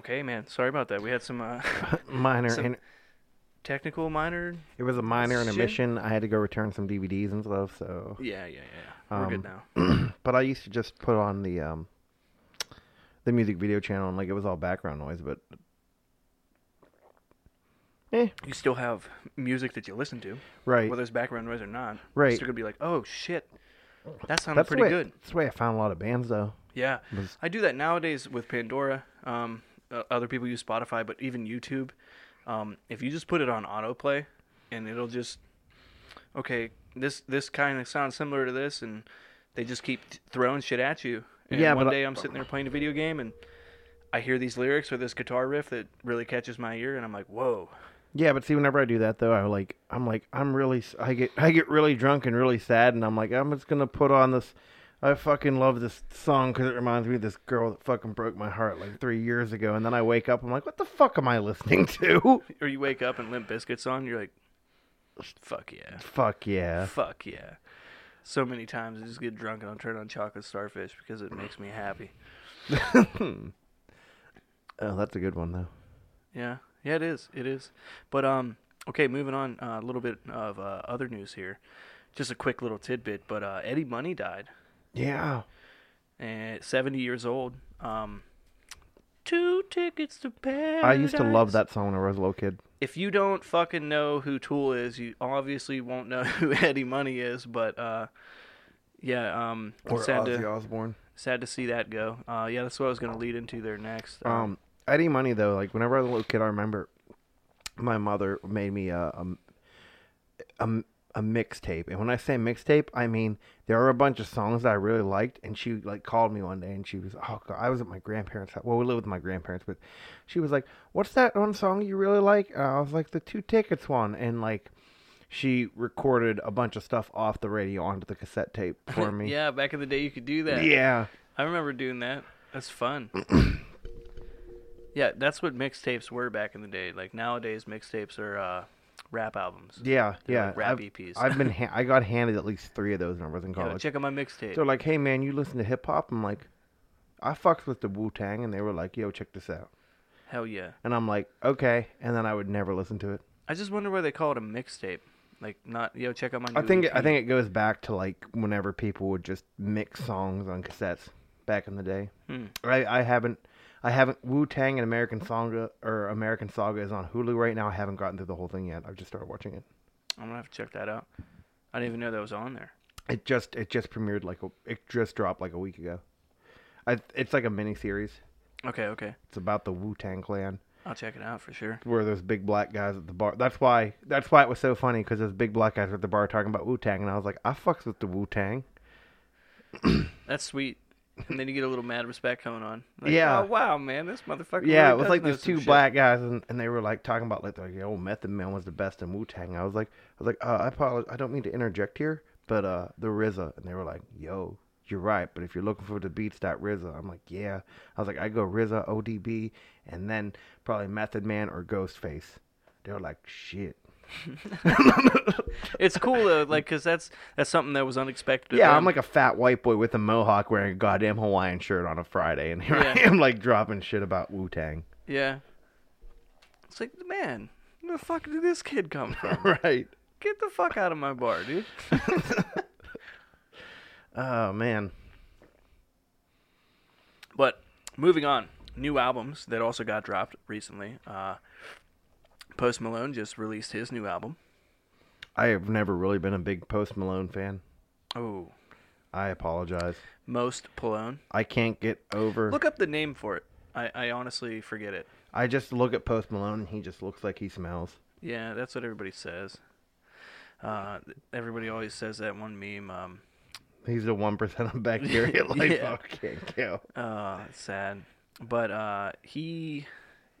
Okay, man. Sorry about that. We had some uh, minor. Some- in- technical minor. it was a minor shit. intermission. I had to go return some DVDs and stuff. So, Yeah, yeah, yeah. We're good Um, now. but I used to just put on the um, the music video channel and like it was all background noise. But eh, You still have music that you listen to, right, whether it's background noise or not. Right. You're still gonna be like, oh shit, that sounded that's pretty way, good. That's the way I found a lot of bands though. Yeah, Was- I do that nowadays with Pandora. Um, uh, other people use Spotify, but even YouTube. Um, if you just put it on autoplay, and it'll just okay, this this kind of sounds similar to this, and they just keep t- throwing shit at you. And Yeah, one day I'm sitting there playing a video game, and I hear these lyrics or this guitar riff that really catches my ear, and I'm like, whoa. Yeah, but see, whenever I do that though, I like, I'm like, I'm really, I get, I get really drunk and really sad, and I'm like, I'm just gonna put on this. I fucking love this song because it reminds me of this girl that fucking broke my heart like three years ago, and then I wake up, I'm like, what the fuck am I listening to? Or you wake up and Limp Bizkit's on, you're like, fuck yeah. fuck yeah. Fuck yeah. So many times I just get drunk and I'll turn on Chocolate Starfish because it makes me happy. Oh, that's a good one though. Yeah, yeah, it is. It is. But um, okay, moving on. uh, A little bit of uh, other news here. Just a quick little tidbit. But uh, Eddie Money died Yeah. at 70 years old. Um, two tickets to paradise. I used to love that song when I was a little kid. If you don't fucking know who Tool is, you obviously won't know who Eddie Money is. But uh, yeah, um, Or sad Ozzy to Osbourne. sad to see that go. Uh, yeah, that's what I was gonna lead into there next. Um, Eddie Money though, like whenever I was a little kid, I remember my mother made me a a, a, a mixtape, and when I say mixtape, I mean there are a bunch of songs that I really liked, and she like called me one day, and she was, oh, God, I was at my grandparents' house. Well, we live with my grandparents, but she was like, "What's that one song you really like?" And I was like, "The Two Tickets one," and like. She recorded a bunch of stuff off the radio onto the cassette tape for me. yeah, back in the day you could do that. yeah. I remember doing that. That's fun. yeah, that's what mixtapes were back in the day. Like nowadays, mixtapes are uh, rap albums. Yeah, They're yeah. like rap I've, EPs. I've been ha- I got handed at least three of those when I was in Yeah, college. check out my mixtape. They're like, "Hey man, you listen to hip hop?" I'm like, "I fucked with the Wu Tang," and they were like, "Yo, check this out." Hell yeah! And I'm like, "Okay," and then I would never listen to it. I just wonder why they call it a mixtape. Like not yo, check out my. I think EP. I think it goes back to like whenever people would just mix songs on cassettes back in the day. Hmm. I, I haven't I haven't Wu Tang and American Saga or American Saga is on Hulu right now. I haven't gotten through the whole thing yet. I've just started watching it. I'm gonna have to check that out. I didn't even know that was on there. It just it just premiered like a, it just dropped like a week ago. I, it's like a mini series. Okay, okay, It's about the Wu Tang Clan, I'll check it out for sure. where those big black guys at the bar. That's why that's why it was so funny because those big black guys at the bar talking about Wu Tang, and I was like, I fucks with the Wu Tang. That's sweet. And then you get a little mad respect coming on. Like, Yeah. Oh wow, man, this motherfucker. Yeah, really it was like these two shit. black guys, and, and they were like talking about like the old Method Man was the best in Wu Tang. I was like, I was like, uh, I apologize, I don't mean to interject here, but uh, the RZA, and they were like, Yo, you're right, but if you're looking for the beats, that RZA. I'm like, yeah. I was like, I go RZA, ODB, and then probably Method Man or Ghostface. They were like, shit. It's cool though, like, cause that's that's something that was unexpected. Yeah. I'm like a fat white boy with a mohawk wearing a goddamn Hawaiian shirt on a Friday, and here I am like dropping shit about Wu Tang. yeah. It's like, man, where the fuck did this kid come from? right. Get the fuck out of my bar, dude. Oh man. But moving on, new albums that also got dropped recently. Uh, Post Malone just released his new album. I have never really been a big Post Malone fan. Oh, I apologize. Most Malone. I can't get over. Look up the name for it. I, I honestly forget it. I just look at Post Malone and he just looks like he smells. Yeah, that's what everybody says. Uh, everybody always says that one meme. Um, He's the one percent of bacteria life Yeah. I can't kill. uh, sad, but uh, he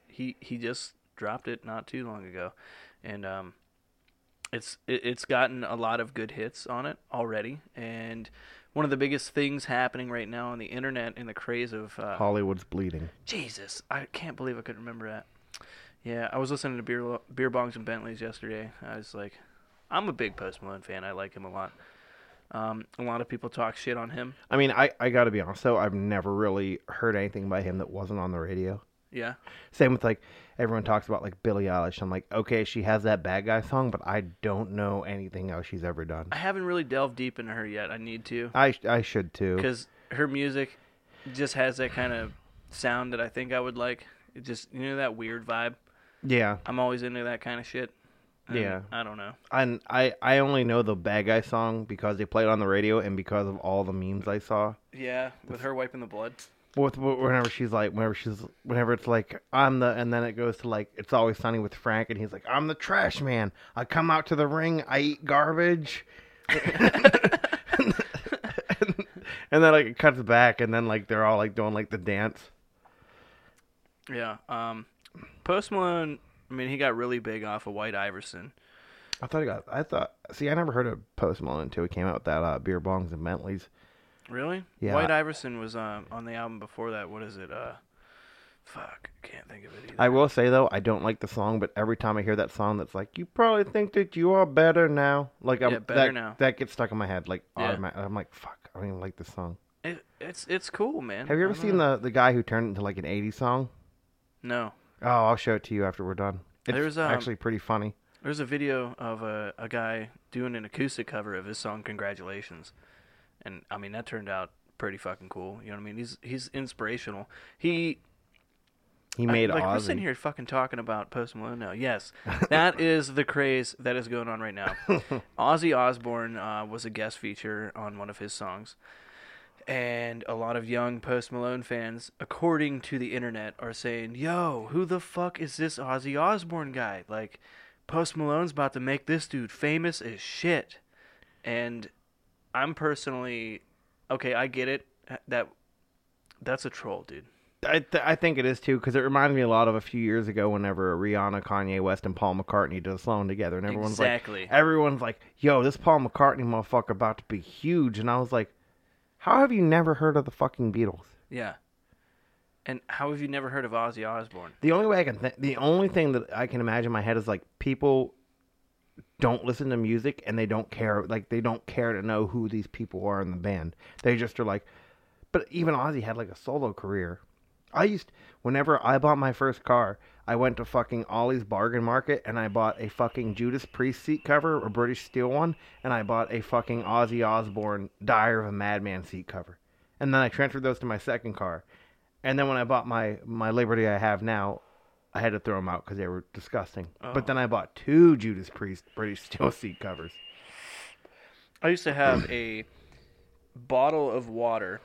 he he just dropped it not too long ago, and um, it's it, it's gotten a lot of good hits on it already. And one of the biggest things happening right now on the internet in the craze of uh, Hollywood's bleeding. Jesus, I can't believe I couldn't remember that. Yeah, I was listening to beer beer bongs and Bentleys yesterday. I was like, I'm a big Post Malone fan. I like him a lot. Um, a lot of people talk shit on him. I mean, I, I got to be honest though. I've never really heard anything by him that wasn't on the radio. Yeah. Same with like everyone talks about like Billie Eilish. I'm like, okay, she has that bad guy song, but I don't know anything else she's ever done. I haven't really delved deep into her yet. I need to I I should too. because her music just has that kind of sound that I think I would like. It just you know that weird vibe. Yeah, I'm always into that kind of shit. And Yeah. I don't know. and I I only know the bad guy song because they played it on the radio and because of all the memes I saw. Yeah, with her wiping the blood. With whenever she's like, whenever she's, whenever it's like, I'm the, and then it goes to like, it's always sunny with Frank, and he's like, I'm the trash man. I come out to the ring, I eat garbage, and then like it cuts back, and then like they're all like doing like the dance. Yeah. Um, Post Malone. I mean, he got really big off of White Iverson. I thought he got, I thought, see, I never heard of Post Malone until he came out with that uh, beer bongs and Bentleys. Really? Yeah. White Iverson was um, on the album before that. What is it? Uh, fuck, can't think of it either. I will say though, I don't like the song, but every time I hear that song, that's like, you probably think that you are better now. Like, I'm, Yeah, better that, now. that gets stuck in my head. Like, Yeah. automatic. I'm like, fuck, I don't even like this song. It, it's it's cool, man. Have you ever seen know. the the guy who turned it into like an '80s song? No. Oh, I'll show it to you after we're done. It's There's, um, actually pretty funny. There's a video of a, a guy doing an acoustic cover of his song "Congratulations," and I mean that turned out pretty fucking cool. You know what I mean? He's he's inspirational. He He I- made like we're sitting here fucking talking about Post Malone now. Yes, that is the craze that is going on right now. Ozzy Osbourne uh, was a guest feature on one of his songs, and a lot of young Post Malone fans, according to the internet, are saying, "Yo, who the fuck is this Ozzy Osbourne guy? Like, Post Malone's about to make this dude famous as shit." And I'm personally okay. I get it. Uh, that that's a troll, dude. I th- I think it is too because it reminded me a lot of a few years ago whenever Rihanna, Kanye West, and Paul McCartney did a song together, and everyone's exactly. like, everyone's like, "Yo, this Paul McCartney motherfucker about to be huge," and I was like, "How have you never heard of the fucking Beatles?" Yeah. And how have you never heard of Ozzy Osbourne? The only way I can, th- the only thing that I can imagine in my head is like people don't listen to music and they don't care, like they don't care to know who these people are in the band. They just are like, but even Ozzy had like a solo career. I used, whenever I bought my first car, I went to fucking Ollie's Bargain Market and I bought a fucking Judas Priest seat cover, a British steel one, and I bought a fucking Ozzy Osbourne Diary of a Madman seat cover. And then I transferred those to my second car. And then when I bought my my Liberty I have now, I had to throw them out because they were disgusting. Oh. But then I bought two Judas Priest British steel seat covers. I used to have a bottle of water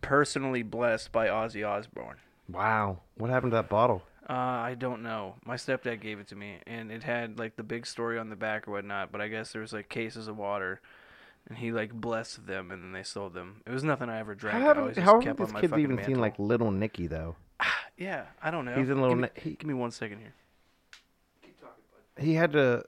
personally blessed by Ozzy Osbourne. Wow, what happened to that bottle? Uh, I don't know. My stepdad gave it to me, and it had like the big story on the back or whatnot. But I guess there was like cases of water, and he like blessed them, and then they sold them. It was nothing I ever drank. How I haven't, always just how kept these on kids even seen like Little Nicky though? Yeah, I don't know. He's in a Little Give me, Ni- he- give me one second here. Keep talking, bud. He had to,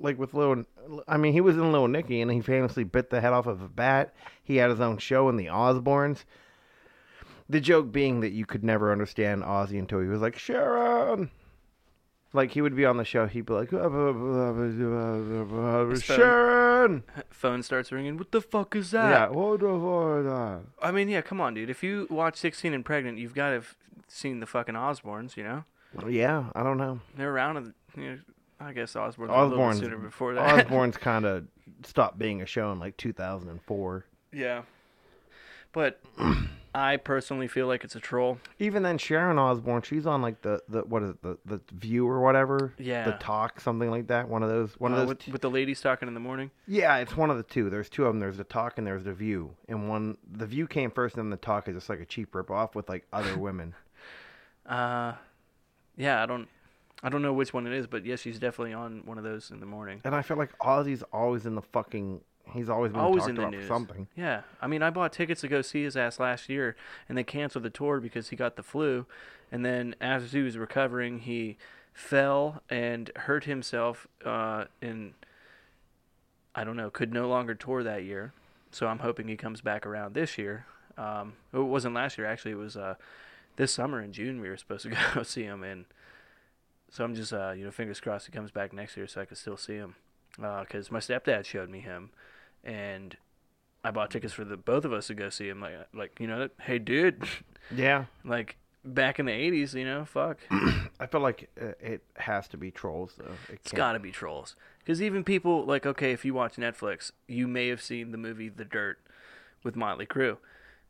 like with Little. I mean, he was in Little Nicky, and he famously bit the head off of a bat. He had his own show in the Osbournes. The joke being that you could never understand Ozzy until he was like Sharon. Like he would be on the show, he'd be like Sharon. Phone starts ringing. What the fuck is that? Yeah, what the fuck is that? I mean, yeah, come on, dude. If you watch 16 and Pregnant, you've got to have seen the fucking Osbournes, you know? Yeah, I don't know. They're around, you know, I guess Osbournes, were a little bit Osbourne's sooner before that. Osbourne's kind of stopped being a show in like 2004. yeah. But I personally feel like it's a troll. Even then, Sharon Osbourne, she's on like the, the what is it, the the View or whatever. Yeah. The Talk, something like that. One of those. One Uh, of those. with, with the ladies talking in the morning. yeah, it's one of the two. There's two of them. There's the Talk and there's the View. And one, the View came first, and then the Talk is just like a cheap rip off with like other women. Uh, yeah, I don't, I don't know which one it is, but yes, she's definitely on one of those in the morning. And I feel like Ozzy's always in the fucking. He's always been Always in the news. something. Yeah, I mean, I bought tickets to go see his ass last year, and they canceled the tour because he got the flu, and then as he was recovering, he fell and hurt himself, uh, and I don't know, could no longer tour that year. So I'm hoping he comes back around this year. Um, it wasn't last year actually; it was uh, this summer in June. We were supposed to go see him, and so I'm just uh, you know fingers crossed he comes back next year so I can still see him. Because my stepdad showed me him, and I bought tickets for the both of us to go see him. Like, like you know, hey, dude, Yeah. like back in the '80s, you know, fuck, I feel like uh, it has to be trolls though. It it's can't- got to be trolls. Because even people like, okay, if you watch Netflix, you may have seen the movie The Dirt with Motley Crue,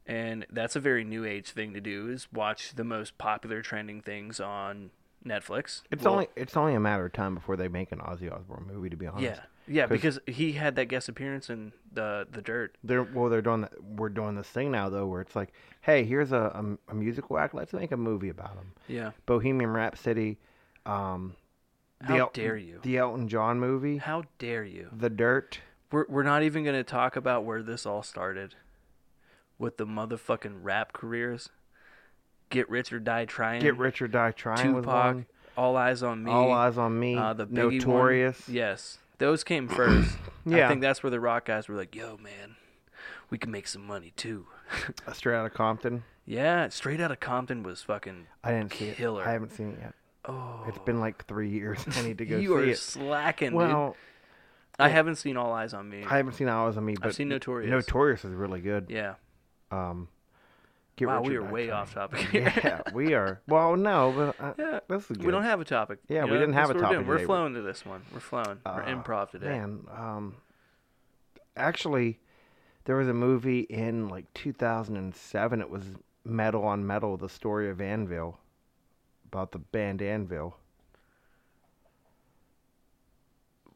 and that's a very new age thing to do is watch the most popular trending things on Netflix. It's Well, only it's only a matter of time before they make an Ozzy Osbourne movie. To be honest, yeah, yeah, 'Cause- because he had that guest appearance in the The Dirt. They're well, they're doing that. We're doing this thing now though, where it's like, hey, here's a a, a musical act. Let's make a movie about him. Yeah, Bohemian Rhapsody, um, how El- dare you? the Elton John movie, How dare you? The Dirt. We're we're not even gonna talk about where this all started, with the motherfucking rap careers. Get rich or die trying. Get Rich or Die Trying Tupac. All eyes on me. All Eyes on Me. uh, the Biggie Notorious. One. Yes, those came first. Yeah. I think that's where the rock guys were like, "Yo, man, we can make some money too." Straight out of Compton. yeah, Straight Out of Compton was fucking. I didn't see Killer. it. I haven't seen it yet. Oh, It's been like three years. I need to go you see are it. slacking, dude. Well, I haven't seen All Eyes on Me. I haven't seen All Eyes on Me, but I've seen Notorious. Notorious is really good. yeah. Um, Get wow, we are way Trying. off topic here. yeah, we are. Well, no, but uh, Yeah, this is good. We don't have a topic. Yeah, we know? didn't have That's a what we're topic. We're flowing to this one. We're flowing. We're Uh, improv today. Man, um, actually, there was a movie in like 2007. It was Metal on Metal: The Story of Anvil, about the band Anvil.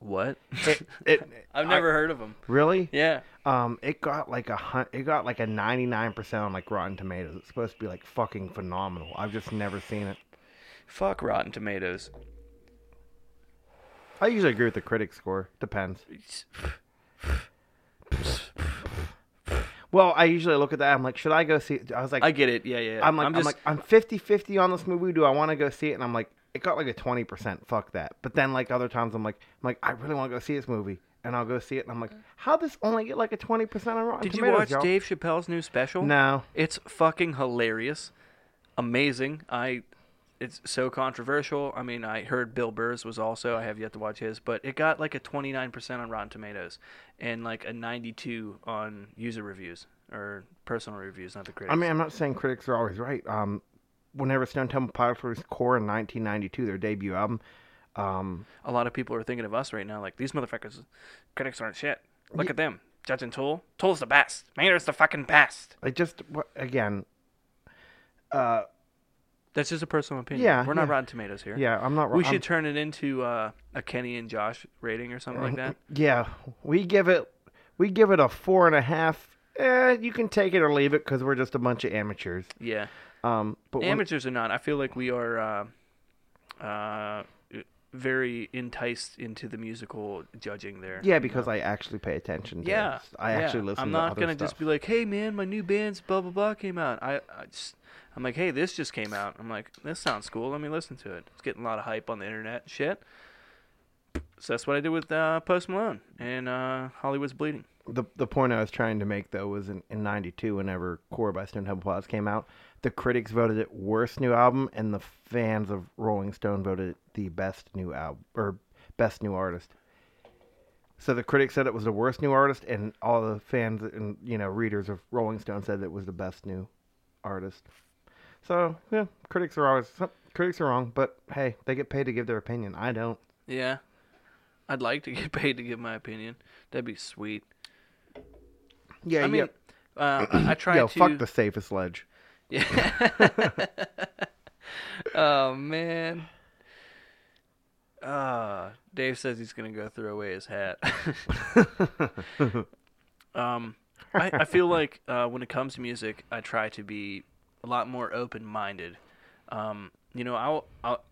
What? It, it, I've I- never heard of them. really. Yeah. Um, it got like a hun- it got like a 99 percent on like Rotten Tomatoes. It's supposed to be like fucking phenomenal. I've just never seen it. Fuck Rotten Tomatoes. I usually agree with the critic score. Depends. Well, I usually look at that. I'm like, should I go see? It? I was like, I get it. Yeah, yeah. I'm like, I'm, just, like, I'm 50 50 on this movie. Do I want to go see it? And I'm like, it got like a 20%. Fuck that. But then, like, other times, I'm like, I'm like, I really want to go see this movie. And I'll go see it. And I'm like, how this only get like a 20% on Rotten tomatoes? Did you watch y'all? Dave Chappelle's new special? No. It's fucking hilarious, amazing. I, it's so controversial. I mean, I heard Bill Burr's was also. I have yet to watch his, but it got like a 29% on Rotten Tomatoes, and like a 92 on user reviews or personal reviews, not the critics. I mean, I'm not saying critics are always right. Um, whenever Stone Temple Pilots released Core in 1992, their debut album, um, a lot of people are thinking of us right now, like these motherfuckers, critics aren't shit. Look at them judging Tool. Tool's the best. Maynard's the fucking best. I just, again, uh, That's just a personal opinion. Yeah, we're not yeah. Rotten Tomatoes here. yeah, I'm not We I'm- should turn it into uh, a Kenny and Josh rating or something like that. Yeah, we give it we give it a four and a half. Eh, you can take it or leave it because we're just a bunch of amateurs. Yeah. Um, but when- Amateurs or not, I feel like we are uh, uh, very enticed into the musical judging there. yeah, because I actually pay attention. To Yeah, it. I yeah. actually listen. I'm to not other gonna stuff. just be like, "Hey, man, my new band's blah blah blah came out." I, I just, I'm like, "Hey, this just came out." I'm like, "This sounds cool. Let me listen to it." It's getting a lot of hype on the internet. and Shit. So that's what I did with uh, Post Malone and uh, Hollywood's Bleeding. the the point I was trying to make though was in in '92, whenever Core by Stone Temple Pilots came out, the critics voted it worst new album, and the fans of Rolling Stone voted it the best new album or best new artist. So the critics said it was the worst new artist, and all the fans and you know readers of Rolling Stone said it was the best new artist. So yeah, critics are always critics are wrong, but hey, they get paid to give their opinion. I don't. Yeah, I'd like to get paid to give my opinion. That'd be sweet. Yeah, I mean, uh, I try yo, to. fuck the safest ledge. Yeah. oh man. Uh, Dave says he's gonna go throw away his hat. um, I, I feel like uh, when it comes to music, I try to be a lot more open-minded. Um, you know, I'll, I'll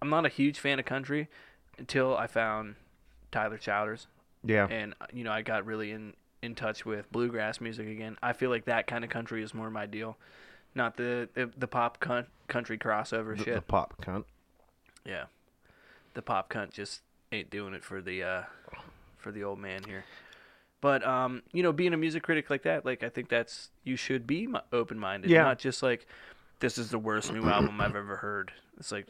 I'm not a huge fan of country until I found Tyler Childers Yeah. and you know I got really in in touch with bluegrass music again. I feel like that kind of country is more my deal, not the the, the pop cunt, country crossover the, shit. the pop cunt. yeah, the pop cunt just ain't doing it for the uh for the old man here. But um, you know, being a music critic like that, like I think that's you should be open minded, Yeah. not just like this is the worst new album I've ever heard. It's like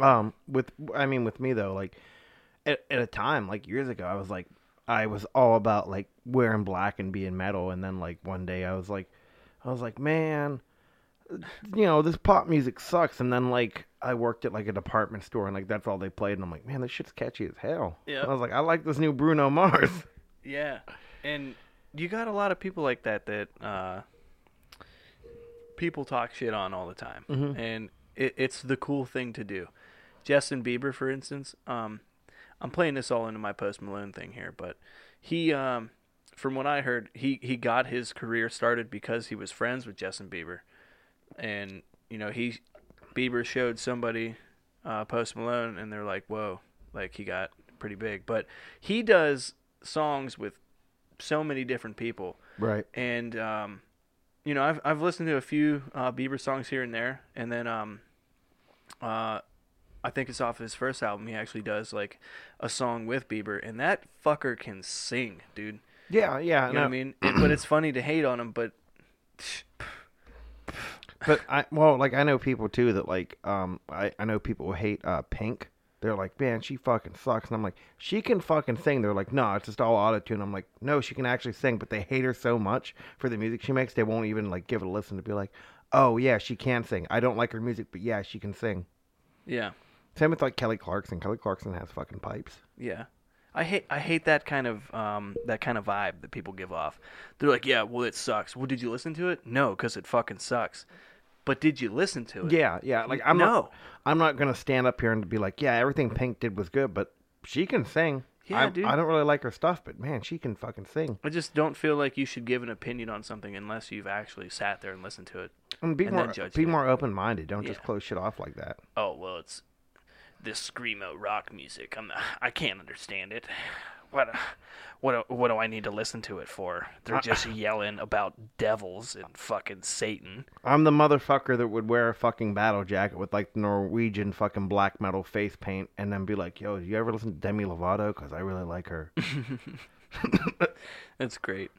Um, with I mean, with me though, like at, at a time like years ago, I was like, I was all about like wearing black and being metal, and then like one day I was like, I was like, man, you know, this pop music sucks. And then like I worked at like a department store and like that's all they played, and I'm like, man, this shit's catchy as hell. Yeah, I was like, I like this new Bruno Mars. Yeah, and you got a lot of people like that that uh, people talk shit on all the time, Mhm. and it, it's the cool thing to do. Justin Bieber, for instance, um, I'm playing this all into my Post Malone thing here, but he, um, from what I heard, he he got his career started because he was friends with Justin Bieber, and you know he Bieber showed somebody uh, Post Malone, and they're like, whoa, like he got pretty big, but he does songs with so many different people. Right. and um, you know I've I've listened to a few uh, Bieber songs here and there, and then um, uh, I think it's off his first album. He actually does like a song with Bieber, and that fucker can sing, dude. Yeah, yeah. You know what I mean? But it's funny to hate on him, but But I well, like I know people too that like um I I know people who hate uh Pink. They're like, man, she fucking sucks, and I'm like, she can fucking sing. They're like, no, it's just all auto tune. I'm like, no, she can actually sing, but they hate her so much for the music she makes, they won't even like give it a listen to be like, oh yeah, she can sing. I don't like her music, but yeah, she can sing. yeah, Same with like Kelly Clarkson. Kelly Clarkson has fucking pipes. yeah. I hate I hate that kind of um, that kind of vibe that people give off. They're like, yeah, well, it sucks. Well, did you listen to it? No, because it fucking sucks. But did you listen to it? Yeah, yeah. Like I'm no. not, I'm not gonna stand up here and be like, yeah, everything Pink did was good, but she can sing. Yeah, I, dude. I don't really like her stuff, but man, she can fucking sing. I just don't feel like you should give an opinion on something unless you've actually sat there and listened to it. And be And more, be it. more open minded. Don't just close shit off like that. Oh well, it's this screamo rock music. I'm I can't understand it. What what what do I need to listen to it for? They're just yelling about devils and fucking Satan. I'm the motherfucker that would wear a fucking battle jacket with like Norwegian fucking black metal face paint, and then be like, "Yo, do you ever listen to Demi Lovato? Because I really like her." That's great.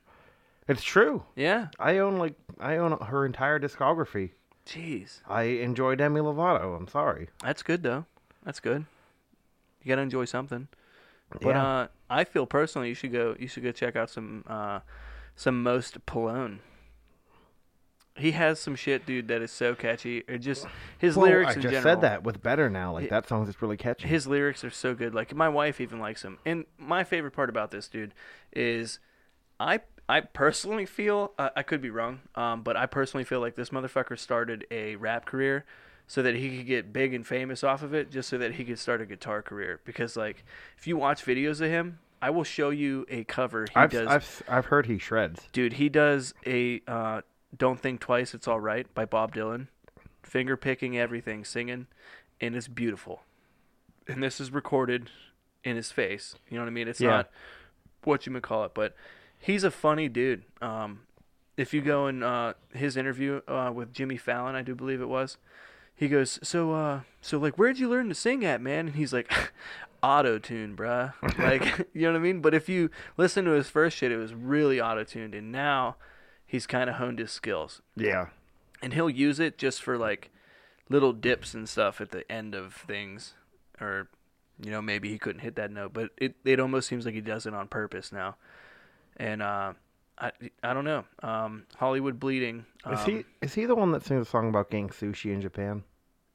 it's true. Yeah. I own like I own her entire discography. Jeez. I enjoy Demi Lovato. I'm sorry. That's good though. That's good. You gotta enjoy something. But Yeah. uh, I feel personally you should go. You should go check out some uh, some most Pallone. He has some shit, dude, that is so catchy. It just his Well, lyrics I in just general. said that with better now. Like Hi- that song's just really catchy. His lyrics are so good. Like my wife even likes him. And my favorite part about this dude is, I I personally feel uh, I could be wrong, um, but I personally feel like this motherfucker started a rap career so that he could get big and famous off of it, just so that he could start a guitar career. Because like, if you watch videos of him, I will show you a cover he I've, does. I've I've heard he shreds. Dude, he does a uh, "Don't Think Twice, It's All Right" by Bob Dylan, finger picking everything, singing, and it's beautiful. And this is recorded in his face. You know what I mean? It's Yeah. not what you would call it, but he's a funny dude. Um, if you go in uh, his interview uh, with Jimmy Fallon, I do believe it was, he goes, "So, uh, so like, where'd you learn to sing at, man?" And he's like, "Auto tune, bruh." Like, you know what I mean? But if you listen to his first shit, it was really auto tuned, and now he's kind of honed his skills, Yeah. and he'll use it just for like little dips and stuff at the end of things, or you know maybe he couldn't hit that note, but it it almost seems like he does it on purpose now, and uh, I I don't know. Um, Hollywood Bleeding. Um, Is he is he the one that sings a song about getting sushi in Japan?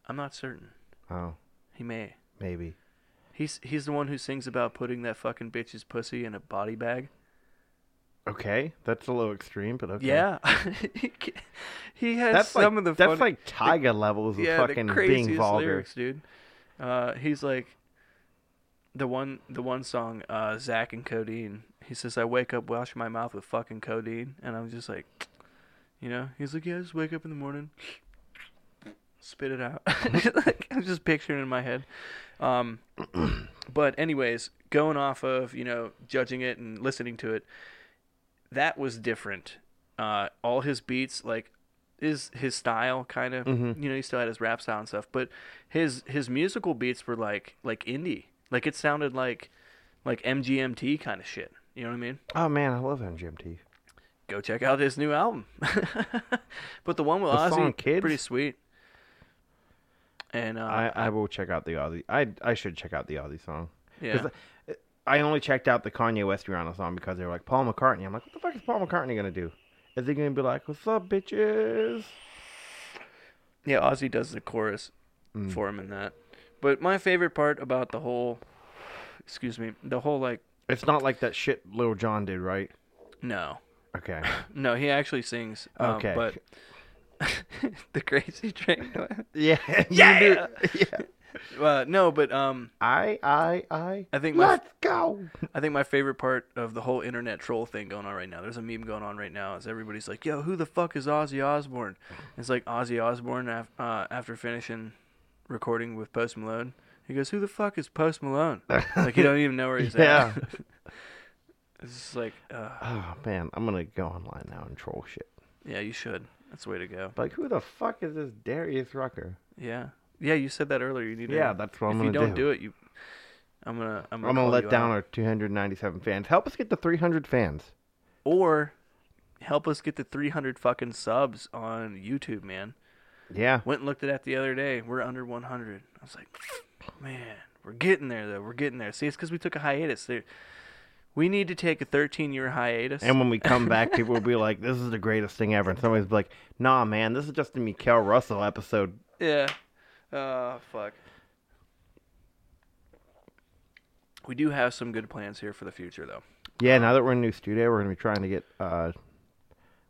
I'm not certain. Oh, He may. maybe. He's he's the one who sings about putting that fucking bitch's pussy in a body bag. Okay, that's a little extreme, but okay. Yeah, he has that's some like of the that's funny- like Tyga levels of yeah, fucking being vulgar. lyrics, dude. Uh, he's like the one the one song, uh, Zack and Codeine. He says, "I wake up, wash my mouth with fucking codeine," and I'm just like, you know, he's like, "Yeah, just wake up in the morning, spit it out." like, I'm just picturing it in my head. Um, but anyways, going off of you know judging it and listening to it, that was different. Uh, all his beats, like his his style, kind of. Mhm. You know, he still had his rap style and stuff, but his his musical beats were like like indie. Like it sounded like like MGMT kind of shit. You know what I mean? Oh man, I love MGMT. Go check out his new album. but the one with The Ozzy, song Kids? pretty sweet. And uh, I, I will check out the Ozzy. I I should check out the Ozzy song. yeah, I only checked out the Kanye West Rihanna song because they were like Paul McCartney. I'm like, what the fuck is Paul McCartney gonna do? Is he gonna be like, "What's up, bitches"? Yeah, Ozzy does the chorus Mm. for him in that. But my favorite part about the whole, excuse me, the whole like, It's not like that shit Lil Jon did, right? no, Okay. no, he actually sings. Um, Okay. But the crazy train. Yeah. Yeah. yeah. uh, no, but um, I, I, I. I think my Let's go. I think my favorite part of the whole internet troll thing going on right now. There's a meme going on right now. Is everybody's like, "Yo, who the fuck is Ozzy Osbourne?" It's like Ozzy Osbourne af- uh, after finishing recording with Post Malone. He goes, "Who the fuck is Post Malone?" like you don't even know where he's Yeah. at. it's just like, uh, Oh man, I'm gonna go online now and troll shit. yeah, you should. That's the way to go. Like, who the fuck is this Darius Rucker? Yeah, yeah. You said that earlier. You need to. Yeah, that's what I'm if gonna do. If you don't do. do it, you. I'm gonna. I'm gonna, I'm gonna let down out. our 297 fans. Help us get to 300 fans. or help us get to 300 fucking subs on YouTube, man. Yeah. Went and looked at that the other day. We're under 100. I was like, man, we're getting there though. We're getting there. See, it's because we took a hiatus. There, we need to take a 13 year hiatus. And when we come back, people will be like, "This is the greatest thing ever," and somebody's be like, "Nah, man, this is just a Mikael Russell episode." yeah. Uh, fuck. We do have some good plans here for the future, though. Yeah. Now that we're in a new studio, we're gonna be trying to get. uh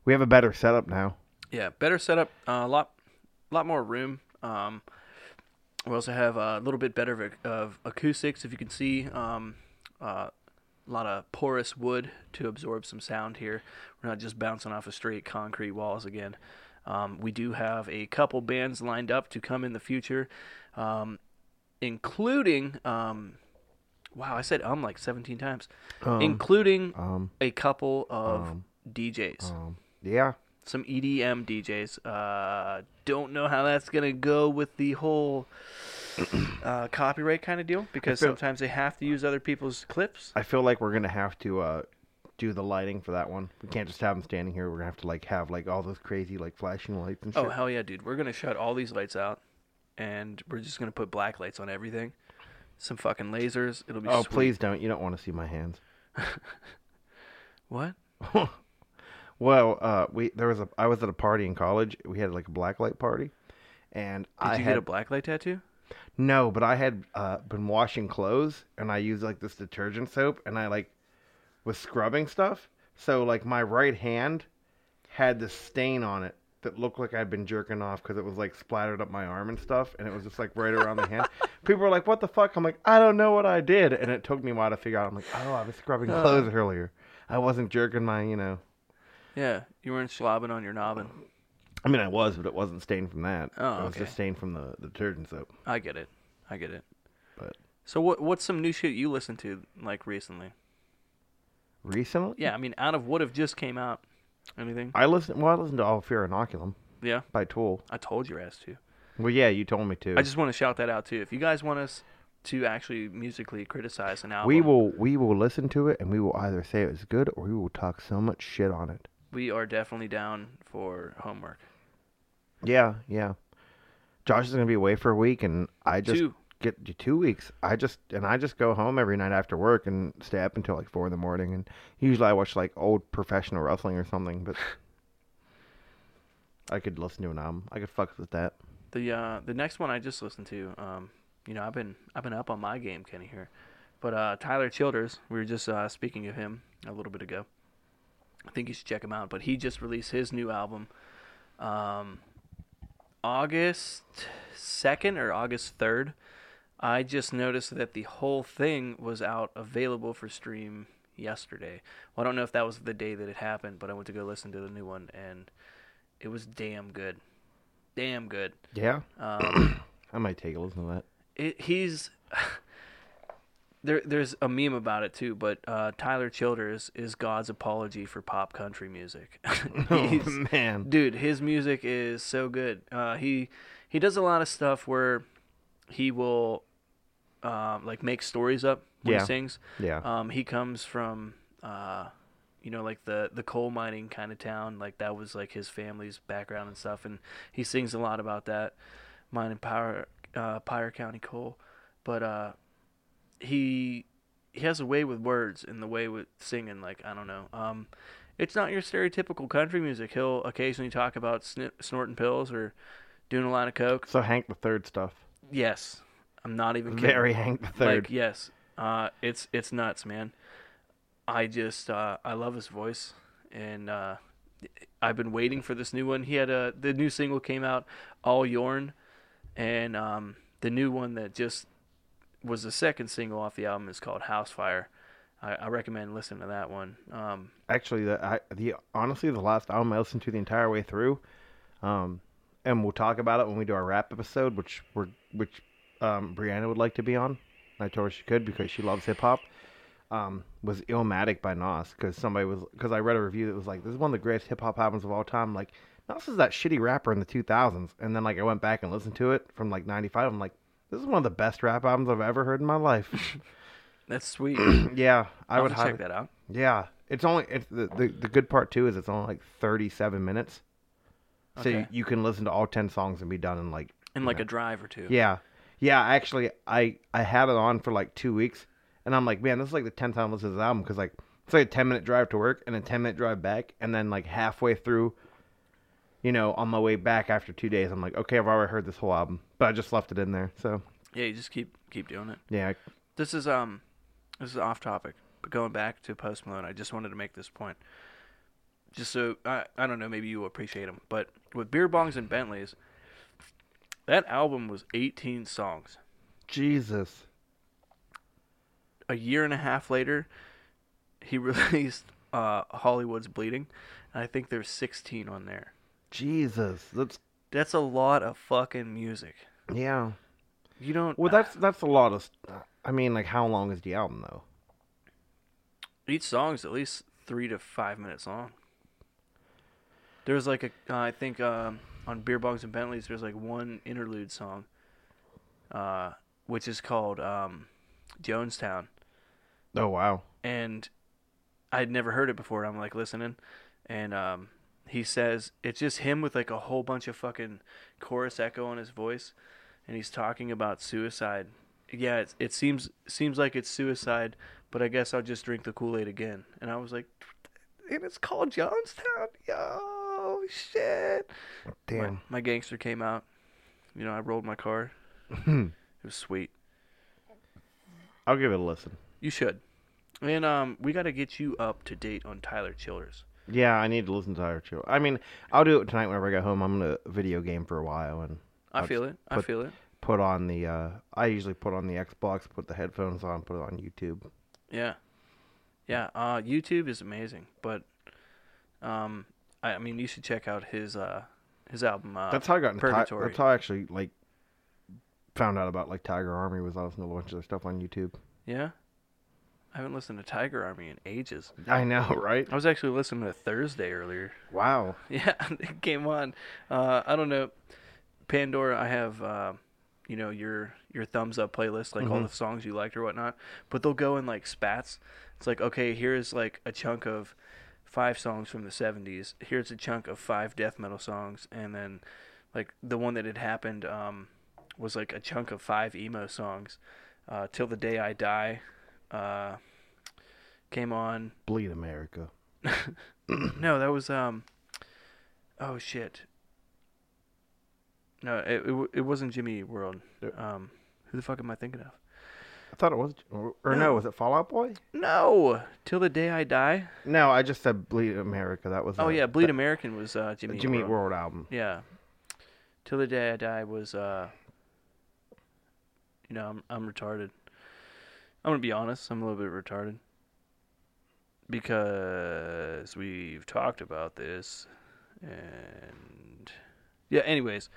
We have a better setup now. Yeah, better setup. A lot, lot more room. Um, we also have a little bit better of, of acoustics. If you can see, um, uh, a lot of porous wood to absorb some sound here. We're not just bouncing off of straight concrete walls again. Um, we do have a couple bands lined up to come in the future, um, including. Um, wow, I said um like 17 times, Um, including um, a couple of um, DJs um, yeah. Some EDM DJs. Uh, don't know how that's gonna go with the whole uh, copyright kind of deal because feel- sometimes they have to use other people's clips. I feel like we're gonna have to uh do the lighting for that one. We can't just have them standing here. We're gonna have to like have like all those crazy like flashing lights and shit. Oh hell yeah, dude! We're gonna shut all these lights out, and we're just gonna put black lights on everything. Some fucking lasers. It'll be. oh, sweet. please don't. You don't want to see my hands. What? Well, uh, we there was a I was at a party in college. We had like a blacklight party, and Did I you had get a blacklight tattoo? no, but I had uh, been washing clothes, and I used like this detergent soap, and I like was scrubbing stuff. So like my right hand had this stain on it that looked like I'd been jerking off because it was like splattered up my arm and stuff, and it was just like right around the hand. People were like, "What the fuck?" I'm like, "I don't know what I did," and it took me a while to figure out. I'm like, "Oh, I was scrubbing Uh. clothes earlier. I wasn't jerking my, you know." Yeah, you weren't slobbing on your knobbing. I mean, I was, but it wasn't stained from that. Oh, it was okay. just stained from the, the detergent soap. I get it. I get it. But- so what? What's some new shit you listened to like recently? Recently, Yeah, I mean, out of what have just came out. Anything? I listened. Well, I listened to All Fear Inoculum Yeah, by Tool. I told your ass to. Well, yeah, you told me to. I just want to shout that out too. If you guys want us to actually musically criticize an album, we will we will listen to it, and we will either say it was good or we will talk so much shit on it. We are definitely down for homework. Yeah, yeah. Josh is gonna be away for a week, and I just Two. get two weeks. I just and I just go home every night after work and stay up until like four in the morning. And usually I watch like old professional wrestling or something. But I could listen to an album. I could fuck with that. The uh, the next one I just listened to. Um, you know, I've been I've been up on my game, Kenny here, but uh, Tyler Childers. We were just uh, speaking of him a little bit ago. I think you should check him out. But he just released his new album, um, August second or August third. I just noticed that the whole thing was out available for stream yesterday. Well, I don't know if that was the day that it happened, but I went to go listen to the new one, and it was damn good, damn good. Yeah, Um, I might take a listen to that. it, he's there. There's a meme about it too, but uh, Tyler Childers is God's apology for pop country music. Oh man, dude, his music is so good. Uh, he he does a lot of stuff where he will um, like make stories up when Yeah. he sings. yeah, Um, he comes from, uh, you know, like the the coal mining kind of town. Like that was like his family's background and stuff, and he sings a lot about that mining power, uh, Pyre County coal. But uh, he he has a way with words and the way with singing. Like I don't know. Um, it's not your stereotypical country music. He'll occasionally talk about snorting pills or doing a lot of coke. So Hank the Third stuff. Yes, I'm not even kidding. Very Hank the Third. Like yes, uh, it's it's nuts, man. I just uh, I love his voice, and uh, I've been waiting for this new one. He had a the new single came out, All Your'n, and um, the new one that just was the second single off the album is called House Fire. I, I recommend listening to that one. Um, Actually, the I, the honestly the last album I listened to the entire way through, um, and we'll talk about it when we do our rap episode, which we're which um, Brianna would like to be on. I told her she could because she loves hip hop. Um, was Illmatic by Nas because somebody was because I read a review that was like this is one of the greatest hip hop albums of all time. Like Nas is that shitty rapper in the 2000s, and then like I went back and listened to it from like '95. I'm like, this is one of the best rap albums I've ever heard in my life. that's sweet. yeah, I I would check that out. yeah, it's only it's the, the the good part too is it's only like thirty seven minutes, so Okay. you, you can listen to all ten songs and be done in like In like a drive or two. yeah, yeah. Actually, I I had it on for like two weeks, and I'm like, man, this is like the tenth time I listened to this album because like it's like a ten minute drive to work and a ten minute drive back, and then like halfway through, you know, on my way back after two days, I'm like, okay, I've already heard this whole album, but I just left it in there. So yeah. You just keep keep doing it. yeah, This is um, this is off topic, but going back to Post Malone, I just wanted to make this point. Just so I I don't know, maybe you appreciate him, but with beer bongs and Bentleys, that album was 18 songs. Jesus, A year and a half later, he released uh, Hollywood's Bleeding, and I think there's 16 on there. Jesus, that's That's a lot of fucking music. yeah. You don't. Well, that's that's a lot of. st- I mean, like, how long is the album though? each song's at least three to five minutes long. There's like a, uh, I think um, on Beer Bongs and Bentleys, there's like one interlude song, uh, which is called um, Jonestown, Oh wow. and I'd never heard it before. I'm like listening, and um, he says it's just him with like a whole bunch of fucking chorus echo on his voice, and he's talking about suicide. Yeah, it, it seems seems like it's suicide, but I guess I'll just drink the Kool Aid again. And I was like, and it's called Jonestown. Yo, shit. My, Damn. my gangster came out. You know, I rolled my car. it was sweet. I'll give it a listen. You should. And um, we got to get you up to date on Tyler Childers. Yeah, I need to listen to Tyler Chill. I mean, I'll do it tonight whenever I get home. I'm gonna video game for a while and I I'll feel it. I feel it. put on the. uh I usually put on the Xbox, put the headphones on, put it on YouTube. Yeah, yeah. Uh, YouTube is amazing, but um, I, I mean, you should check out his uh his album. Uh, that's how I got into. Ti- that's how I actually like found out about like Tiger Army was I listening to a bunch of their stuff on YouTube. yeah. I haven't listened to Tiger Army in ages. I know, right? I was actually listening to Thursday earlier. Wow. Yeah, it came on. Uh, I don't know. Pandora, I have, uh, you know, your your thumbs up playlist, like all Mhm. the songs you liked or whatnot. But they'll go in like spats. It's like, okay, here's like a chunk of five songs from the '70s. Here's a chunk of five death metal songs, and then like the one that had happened um, was like a chunk of five emo songs. Uh, Till the day I die uh, came on. Bleed America. no, that was um. Oh shit. No, it it, it wasn't Jimmy World. Um, who the fuck am I thinking of? I thought it was, or, no. No. was it Fall Out Boy? No, till the day I die. No, I just said Bleed America. That was Oh uh, yeah, Bleed the- American was uh, Jimmy. Jimmy World. World album. Yeah. Till the day I die was uh. You know, I'm I'm retarded. I'm gonna be honest. I'm a little bit retarded. Because we've talked about this, and yeah. Anyways,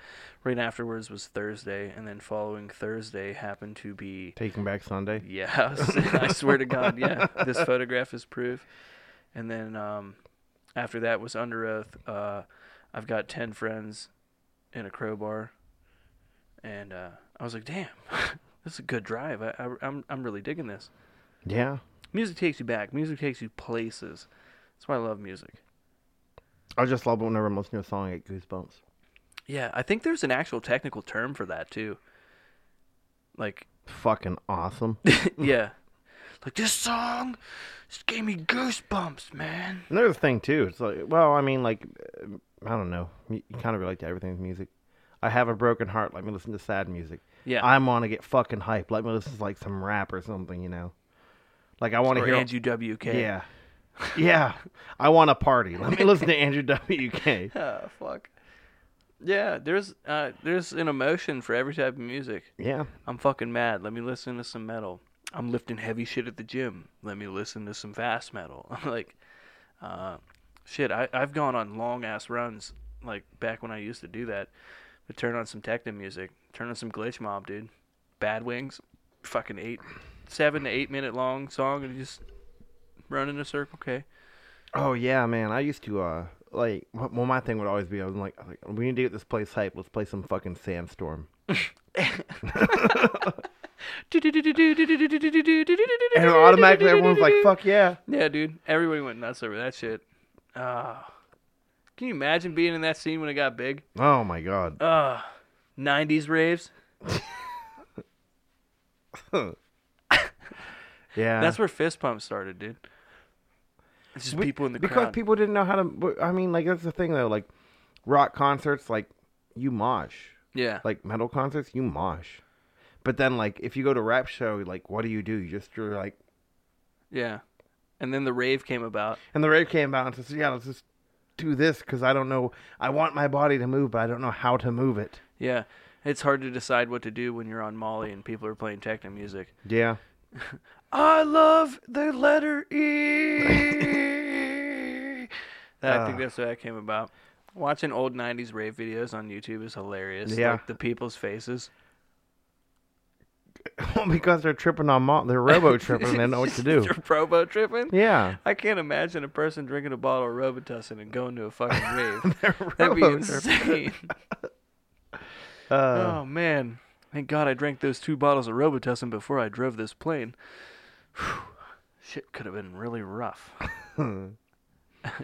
right afterwards was Thursday, and then following Thursday happened to be Taking Back Sunday. yeah, I swear to God, yeah. This photograph is proof. And then um, after that was Underoath. Uh, I've got ten friends in a crowbar, and uh, I was like, "Damn, this is a good drive. I, I, I'm I'm really digging this. Yeah. Music takes you back. Music takes you places. That's why I love music. I just love it whenever I'm listening to a song, I get goosebumps. Yeah, I think there's an actual technical term for that too. Like, Fucking awesome. yeah, like this song just gave me goosebumps, man. Another thing too, it's like, well, I mean, like, I don't know. You kind of relate to everything with music. I have a broken heart. Let me listen to sad music. Yeah. I want to get fucking hype. Let me listen to like some rap or something. You know, like I want to hear. Andrew WK. Yeah, yeah. I want to party. Let me listen to Andrew WK. Oh fuck. Yeah, there's uh there's an emotion for every type of music. Yeah, I'm fucking mad. Let me listen to some metal. I'm lifting heavy shit at the gym. Let me listen to some fast metal. I'm like, uh, shit. I I've gone on long ass runs like back when I used to do that. But turn on some techno music. Turn on some glitch mob, dude. Bad Wings, fucking eight, seven to eight minute long song, and you just run in a circle. Okay. Oh yeah, man. I used to uh like well my thing would always be I was like, like we need to get this place hype. Let's play some fucking sandstorm. And automatically everyone's like, "Fuck yeah!" Yeah, dude. Everybody went nuts over that shit. Ah. Can you imagine being in that scene when it got big? Oh my god. Ah. 90s raves. Yeah. That's where fist pump started, dude. It's just We- people in the because crowd. people didn't know how to. I mean, like that's the thing though. Like rock concerts, like you mosh. yeah. Like metal concerts, you mosh. But then, like if you go to rap show, like what do you do? You just you're like, Yeah. And then the rave came about. and the rave came about, and says, "Yeah, let's just do this because I don't know. I want my body to move, but I don't know how to move it." Yeah. It's hard to decide what to do when you're on Molly and people are playing techno music. Yeah. I love the letter E. That- I think Ah. that's what that came about. Watching old '90s rave videos on YouTube is hilarious. Yeah. like the people's faces. Well, because they're tripping on mo- they're robo tripping and they know what to do. They're probo tripping. Yeah. I can't imagine a person drinking a bottle of Robitussin and going to a fucking rave. They're That'd be insane. Uh, oh man, thank God I drank those two bottles of Robitussin before I drove this plane. Whew. Shit could have been really rough.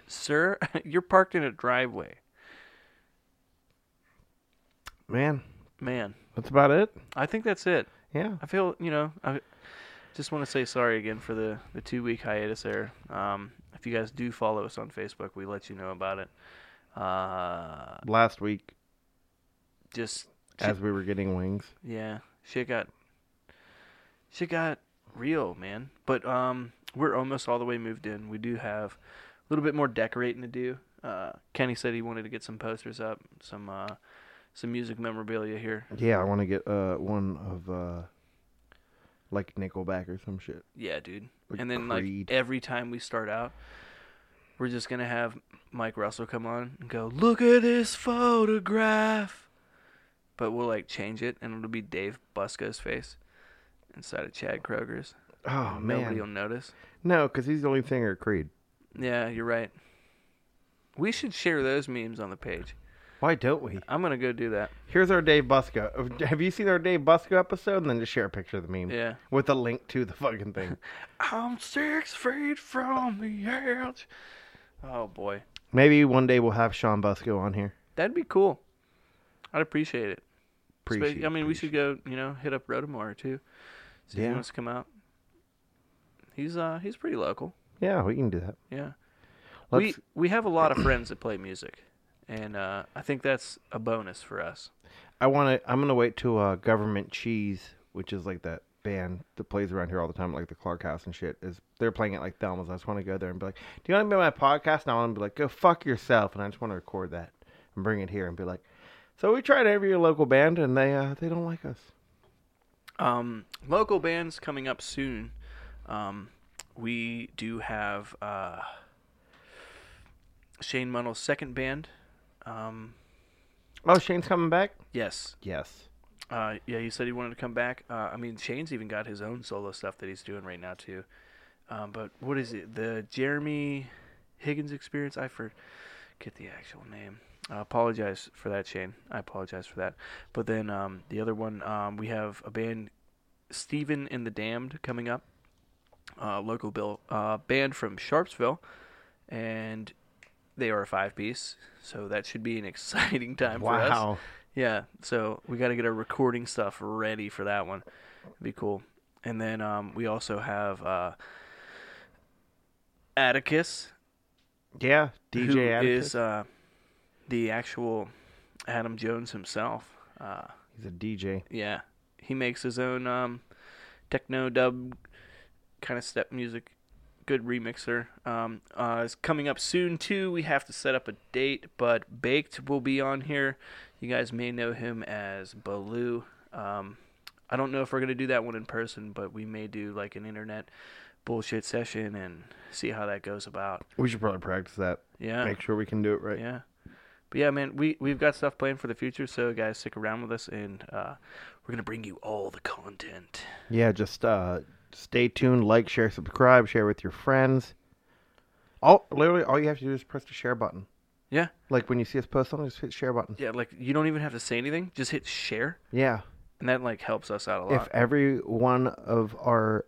Sir, you're parked in a driveway. man, Man, that's about it. I think that's it. Yeah. I feel, you know, I just want to say sorry again for the, the two week hiatus there. Um, if you guys do follow us on Facebook, we let you know about it. Uh, Last week, just as we were getting wings. yeah, shit got shit got real, man. But um, we're almost all the way moved in. We do have a little bit more decorating to do. Uh, Kenny said he wanted to get some posters up, some uh, some music memorabilia here. Yeah, I want to get uh one of uh like Nickelback or some shit. Yeah, dude. Like and then Creed. like every time we start out, we're just gonna have Mike Russell come on and go, "Look at this photograph," but we'll like change it, and it'll be Dave Busco's face inside of Chad Kroeger's. Oh Nobody man, will notice. no, because he's the only singer of Creed. Yeah, you're right. We should share those memes on the page. Why don't we? I'm gonna go do that. Here's our Dave Busco. Have you seen our Dave Busco episode? And then just share a picture of the meme Yeah. with a link to the fucking thing. I'm six feet from the edge. Oh boy, Maybe one day we'll have Sean Busco on here. that'd be cool. I'd appreciate it. Spe- Appreciate. I mean, we should go, you know, hit up Rotomore too. See if Yeah. he wants to come out. He's uh he's pretty local. Yeah, we can do that. Yeah. Let's. We we have a lot of friends that play music, and uh, I think that's a bonus for us. I want to. I'm gonna wait till uh, Government Cheese, which is like that band that plays around here all the time, like the Clark House and shit. Is they're playing it like Thelma's. I just want to go there and be like, "Do you want to be on my podcast?" And I want to be like, "Go fuck yourself." And I just want to record that and bring it here and be like, "So we tried every local band and they uh, they don't like us." Um, local bands coming up soon. Um, we do have uh, Shane Munnell's second band. Um, Oh, Shane's coming back. yes. Yes. Uh, yeah, he said he wanted to come back. Uh, I mean, Shane's even got his own solo stuff that he's doing right now too. Um, but what is it? The Jeremy Higgins experience? I forget the actual name. I apologize for that, Shane. I apologize for that. But then um, the other one, um, we have a band, Stephen and the Damned, coming up. Uh, local bill uh, band from Sharpsville, and they are a five piece. So that should be an exciting time for us. Wow. Yeah, so we got to get our recording stuff ready for that one. It'd be cool. And then um, we also have uh, Atticus, Yeah. DJ Atticus. is uh, the actual Adam Jones himself. Uh, He's a DJ. yeah, he makes his own um, techno dub kind of step music. Good remixer. Um, uh, is coming up soon too. We have to set up a date, but Baked will be on here. You guys may know him as Baloo. Um, I don't know if we're gonna do that one in person, but we may do like an internet bullshit session and see how that goes about. We should probably practice that. Yeah. Make sure we can do it right. Yeah. But yeah, man, we we've got stuff planned for the future, so guys, stick around with us, and uh, we're gonna bring you all the content. Yeah, just uh, stay tuned, like, share, subscribe, share with your friends. All literally, all you have to do is press the share button. Yeah, Like when you see us post something, just hit share button. yeah, like you don't even have to say anything; just hit share, Yeah. and that like helps us out a lot. If every one of our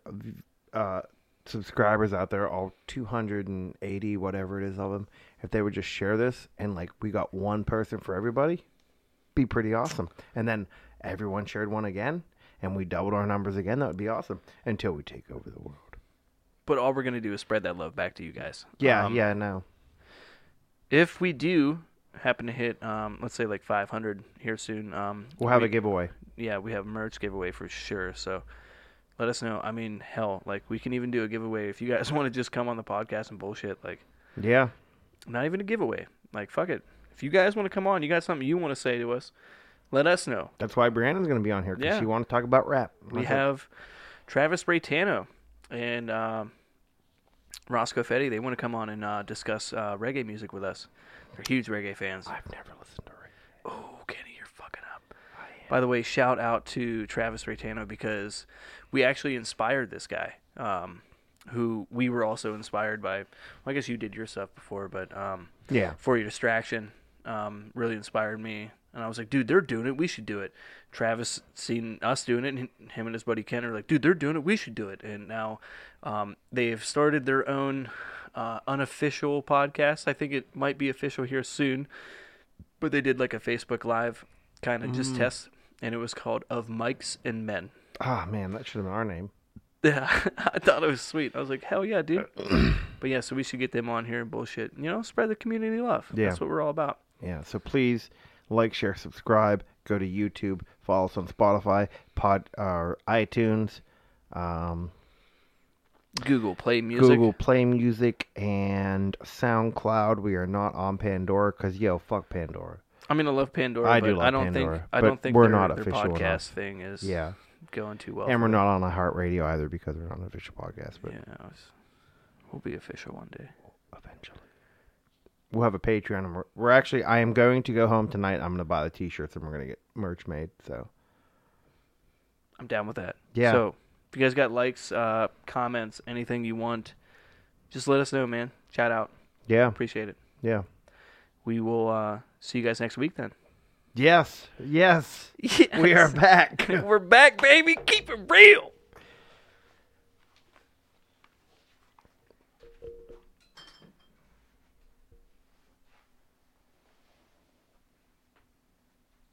uh, subscribers out there, all 280, whatever it is of them, if they would just share this and like we got one person for everybody, be pretty awesome. And then everyone shared one again, and we doubled our numbers again. That would be awesome until we take over the world. But all we're gonna do is spread that love back to you guys. Yeah, Um, yeah, no. If we do happen to hit, um, let's say like 500 here soon, um, We'll have we, a giveaway. yeah, we have a merch giveaway for sure. So let us know. I mean, hell, like we can even do a giveaway if you guys want to just come on the podcast and bullshit. Like, Yeah. not even a giveaway. Like, fuck it. If you guys want to come on, you got something you want to say to us, let us know. That's why Brianna's going to be on here because Yeah. she want to talk about rap. We That's it. have Travis Bratano and um, Roscoe Fetty. They want to come on and uh, discuss uh, reggae music with us. They're huge reggae fans. I've never listened to rap. Oh, Kenny, you're fucking up. By the way, shout out to Travis Bratano because we actually inspired this guy, um, who we were also inspired by. Well, I guess you did your stuff before, but um, Yeah. for your distraction um, really inspired me. And I was like, dude, they're doing it. We should do it. Travis seen us doing it, and him and his buddy Ken are like, dude, they're doing it. We should do it. And now um, they've started their own uh, unofficial podcast. I think it might be official here soon. But they did like a Facebook Live kind of just test, and it was called Of Mics and Men. Ah, man, that should have been our name. Yeah, I thought it was sweet. I was like, hell yeah, dude. but yeah, so we should get them on here and bullshit. You know, spread the community love. Yeah. That's what we're all about. Yeah, so please like, share, subscribe. Go to YouTube, follow us on Spotify, Pod, or iTunes, um, Google Play Music. Google Play Music, and SoundCloud. We are not on Pandora because yo, fuck Pandora. I mean, I love Pandora. I but do love I don't Pandora, think I don't think we're their, not their official podcast thing is Yeah, going too well. and we're them. not on iHeartRadio either because we're not an official podcast. But Yeah, it's- we'll be official one day. We'll have a Patreon. And we're, we're actually, I am going to go home tonight. I'm going to buy the T-shirts and we're going to get merch made. So I'm down with that. Yeah. So if you guys got likes, uh, comments, anything you want, just let us know, man. Shout out. yeah, Appreciate it. yeah. We will uh, see you guys next week then. Yes, yes, Yes. we are back. We're back, baby. Keep it real.